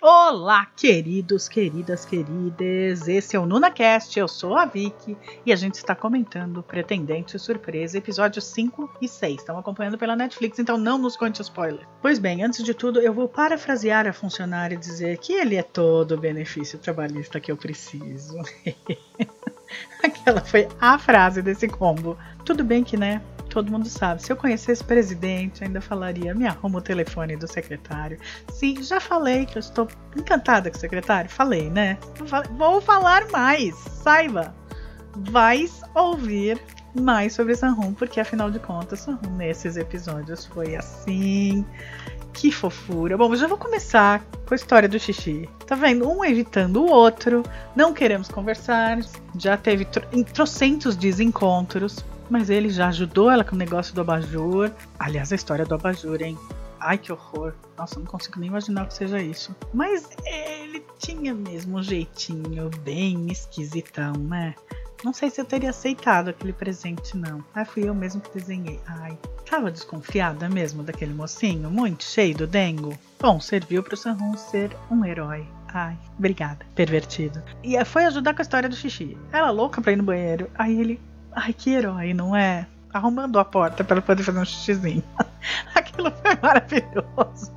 Olá, queridos, queridas, queridas. Esse é o NunaCast, eu sou a Vicky e a gente está comentando Pretendente Surpresa, episódios 5 e 6. Estão acompanhando pela Netflix, então não nos conte spoiler. Pois bem, antes de tudo, eu vou parafrasear a funcionária e dizer que ele é todo o benefício trabalhista que eu preciso. Aquela foi a frase desse combo. Tudo bem que, né? Todo mundo sabe. Se eu conhecesse presidente, ainda falaria: me arruma o telefone do secretário. Sim, já falei que eu estou encantada com o secretário. Falei, né? Vou falar mais. Saiba. Vais ouvir mais sobre Sanhun, porque afinal de contas, Sanhun nesses episódios foi assim. Que fofura. Bom, já vou começar com a história do xixi. Tá vendo? Um evitando o outro. Não queremos conversar. Já teve trocentos desencontros. Mas ele já ajudou ela com o negócio do abajur. Aliás, a história do abajur, hein? Ai, que horror. Nossa, não consigo nem imaginar que seja isso. Mas ele tinha mesmo um jeitinho bem esquisitão, né? Não sei se eu teria aceitado aquele presente, não. Ah, fui eu mesmo que desenhei. Ai, tava desconfiada mesmo daquele mocinho, muito cheio do dengo. Bom, serviu pro Sanhun ser um herói. Ai, obrigada, pervertido. E foi ajudar com a história do xixi. Ela louca pra ir no banheiro. Aí ele, ai, que herói, não é? Arrumando a porta para poder fazer um xixizinho. Aquilo foi maravilhoso.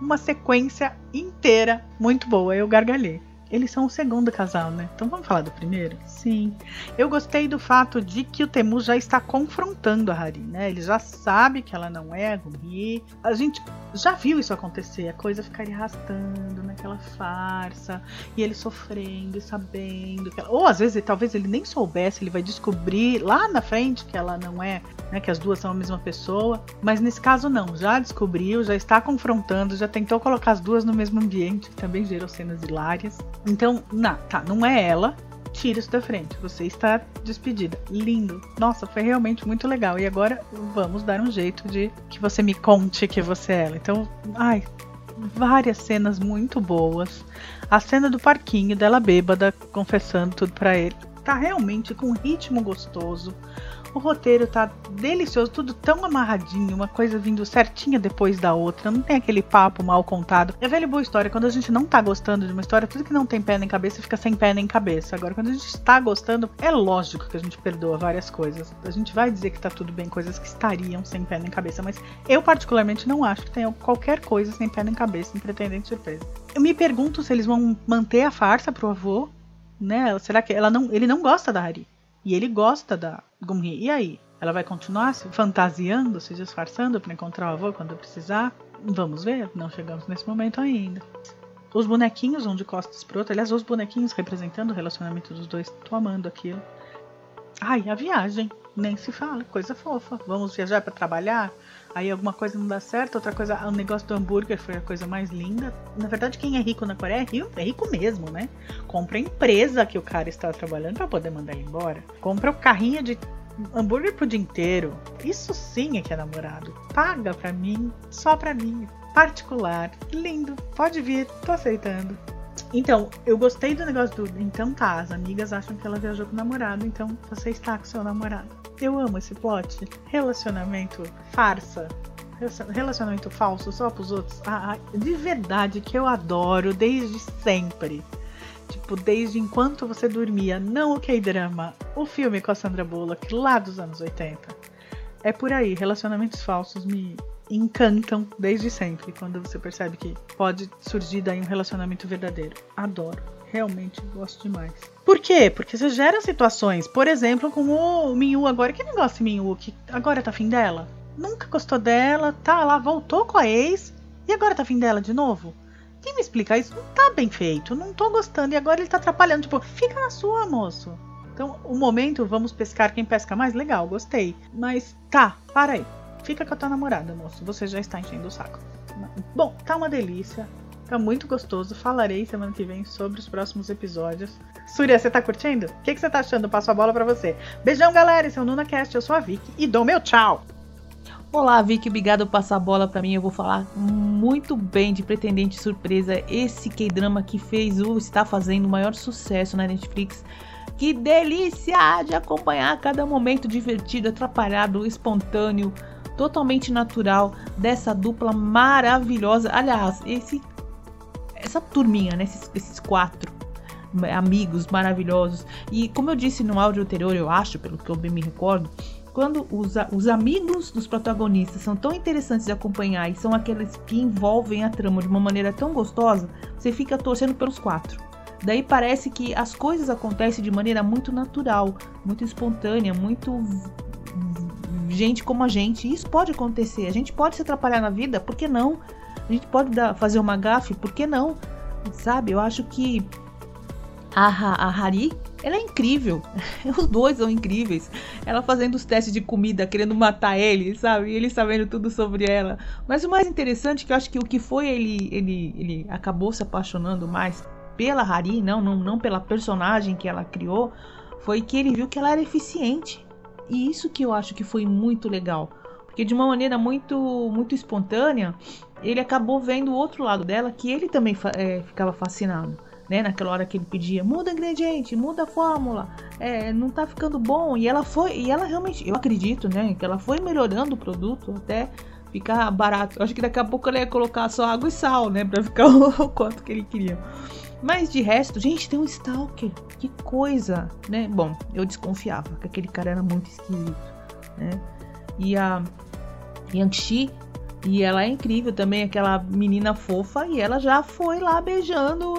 Uma sequência inteira muito boa. Eu gargalhei. Eles são o segundo casal, né? Então vamos falar do primeiro? Sim. Eu gostei do fato de que o Temu já está confrontando a Hari, né? Ele já sabe que ela não é a Gumi. A gente já viu isso acontecer, a coisa ficaria arrastando naquela farsa, e ele sofrendo e sabendo ela... Ou às vezes, talvez ele nem soubesse, ele vai descobrir lá na frente que ela não é, né? Que as duas são a mesma pessoa. Mas nesse caso não, já descobriu, já está confrontando, já tentou colocar as duas no mesmo ambiente, que também gerou cenas hilárias. Então, não, tá, não é ela. Tira isso da frente. Você está despedida. Lindo. Nossa, foi realmente muito legal. E agora vamos dar um jeito de que você me conte que você é ela. Então, ai, várias cenas muito boas. A cena do parquinho dela bêbada confessando tudo para ele. Tá realmente com um ritmo gostoso. O roteiro tá delicioso, tudo tão amarradinho, uma coisa vindo certinha depois da outra, não tem aquele papo mal contado. É velha boa história, quando a gente não tá gostando de uma história, tudo que não tem pé nem cabeça fica sem pé nem cabeça. Agora, quando a gente está gostando, é lógico que a gente perdoa várias coisas. A gente vai dizer que tá tudo bem, coisas que estariam sem pé nem cabeça, mas eu particularmente não acho que tenha qualquer coisa sem pé nem cabeça em Pretendente Surpresa. Eu me pergunto se eles vão manter a farsa pro avô, né? Será que ela não, ele não gosta da Hari? E ele gosta da Gumri. E aí? Ela vai continuar se fantasiando, se disfarçando para encontrar o avô quando precisar? Vamos ver, não chegamos nesse momento ainda. Os bonequinhos vão de costas pro outro. Aliás, os bonequinhos representando o relacionamento dos dois. Tô amando aquilo. Ai, a viagem. Nem se fala, coisa fofa. Vamos viajar para trabalhar? Aí alguma coisa não dá certo, outra coisa, o negócio do hambúrguer foi a coisa mais linda. Na verdade, quem é rico na Coreia é rico, é rico mesmo, né? Compra a empresa que o cara está trabalhando para poder mandar ele embora. Compra o carrinho de hambúrguer pro dia inteiro. Isso sim é que é namorado. Paga pra mim, só pra mim. Particular. Lindo. Pode vir, tô aceitando. Então, eu gostei do negócio do. Então tá, as amigas acham que ela viajou com o namorado, então você está com seu namorado. Eu amo esse plot. Relacionamento farsa. Relacionamento falso só pros outros. Ah, de verdade que eu adoro desde sempre. Tipo, desde enquanto você dormia. Não o K-drama. O filme com a Sandra Bullock lá dos anos 80. É por aí. Relacionamentos falsos me encantam desde sempre. Quando você percebe que pode surgir daí um relacionamento verdadeiro. Adoro realmente gosto demais. Por quê? Porque você gera situações, por exemplo, como o Minhu agora. Que negócio Minhu que agora tá fim dela? Nunca gostou dela, tá lá, voltou com a ex e agora tá fim dela de novo? Quem me explica isso? Não tá bem feito, não tô gostando e agora ele tá atrapalhando. Tipo, fica na sua, moço. Então, o momento, vamos pescar quem pesca mais? Legal, gostei. Mas tá, para aí. Fica com a tua namorada, moço. Você já está enchendo o saco. Bom, tá uma delícia. Tá muito gostoso. Falarei semana que vem sobre os próximos episódios. Surya, você tá curtindo? O que, que você tá achando? Passo a bola para você. Beijão, galera. Esse é o NunaCast. Eu sou a Vicky e dou meu tchau. Olá, Vicky. Obrigado por passar a bola para mim. Eu vou falar muito bem de Pretendente Surpresa. Esse K-drama que fez o está fazendo o maior sucesso na Netflix. Que delícia de acompanhar cada momento divertido, atrapalhado, espontâneo, totalmente natural dessa dupla maravilhosa. Aliás, esse essa turminha, né? Esses, esses quatro amigos maravilhosos. E como eu disse no áudio anterior, eu acho, pelo que eu bem me recordo, quando os, os amigos dos protagonistas são tão interessantes de acompanhar e são aqueles que envolvem a trama de uma maneira tão gostosa, você fica torcendo pelos quatro. Daí parece que as coisas acontecem de maneira muito natural, muito espontânea, muito gente como a gente. Isso pode acontecer. A gente pode se atrapalhar na vida, por que não? A gente pode dar, fazer uma gafe, por que não? Sabe? Eu acho que a, a Hari, ela é incrível. Os dois são incríveis. Ela fazendo os testes de comida, querendo matar ele, sabe? E ele sabendo tudo sobre ela. Mas o mais interessante é que eu acho que o que foi ele, ele, ele acabou se apaixonando mais pela Hari, não, não, não pela personagem que ela criou, foi que ele viu que ela era eficiente. E isso que eu acho que foi muito legal. Porque de uma maneira muito, muito espontânea, ele acabou vendo o outro lado dela, que ele também é, ficava fascinado né? Naquela hora que ele pedia, muda ingrediente, muda a fórmula, é, não tá ficando bom. E ela foi, e ela realmente, eu acredito, né? Que ela foi melhorando o produto até ficar barato. Eu acho que daqui a pouco ela ia colocar só água e sal, né? Pra ficar o quanto que ele queria. Mas de resto, gente, tem um Stalker. Que coisa, né? Bom, eu desconfiava que aquele cara era muito esquisito, né? E a Yang e ela é incrível também, aquela menina fofa, e ela já foi lá beijando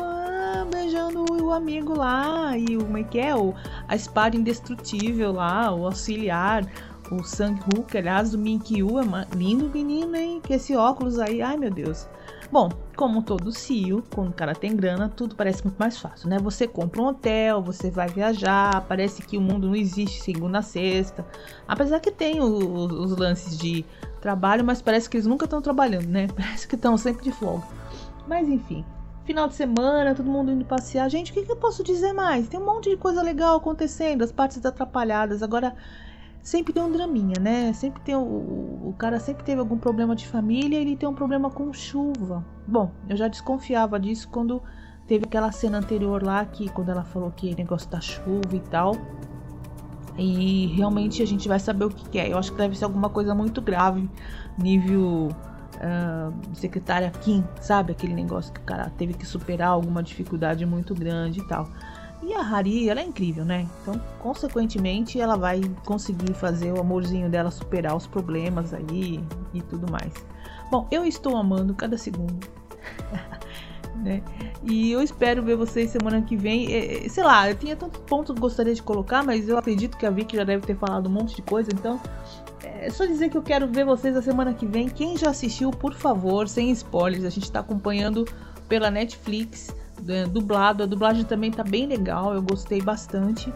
beijando o amigo lá, e o como é que é? O, a espada indestrutível lá, o auxiliar, o Sang Hook, aliás, do Minkyu, é lindo menino, hein? Que esse óculos aí, ai meu Deus. Bom, como todo CEO, quando o cara tem grana, tudo parece muito mais fácil, né? Você compra um hotel, você vai viajar, parece que o mundo não existe segunda a sexta. Apesar que tem os, os lances de trabalho, mas parece que eles nunca estão trabalhando, né? Parece que estão sempre de folga. Mas enfim, final de semana, todo mundo indo passear. Gente, o que, que, eu posso dizer mais? Tem um monte de coisa legal acontecendo, as partes atrapalhadas. Agora, sempre tem um draminha, né? Sempre tem o, o cara sempre teve algum problema de família, ele tem um problema com chuva. Bom, eu já desconfiava disso quando teve aquela cena anterior lá que quando ela falou que negócio da chuva e tal. E realmente a gente vai saber o que, é. Eu acho que deve ser alguma coisa muito grave, nível uh, secretária Kim, sabe? Aquele negócio que o cara teve que superar alguma dificuldade muito grande e tal. E a Hari, ela é incrível, né? Então, consequentemente, ela vai conseguir fazer o amorzinho dela superar os problemas aí e tudo mais. Bom, eu estou amando cada segundo. né? E eu espero ver vocês semana que vem. É, sei lá, eu tinha tantos pontos que gostaria de colocar, mas eu acredito que a Vicky já deve ter falado um monte de coisa, então é só dizer que eu quero ver vocês a semana que vem. Quem já assistiu, por favor, sem spoilers, a gente está acompanhando pela Netflix, dublado. A dublagem também tá bem legal, eu gostei bastante.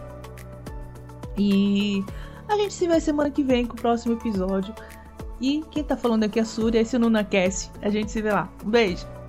E a gente se vê semana que vem com o próximo episódio. E quem tá falando aqui é a Surya, esse é o NunaCast. A gente se vê lá. Um beijo!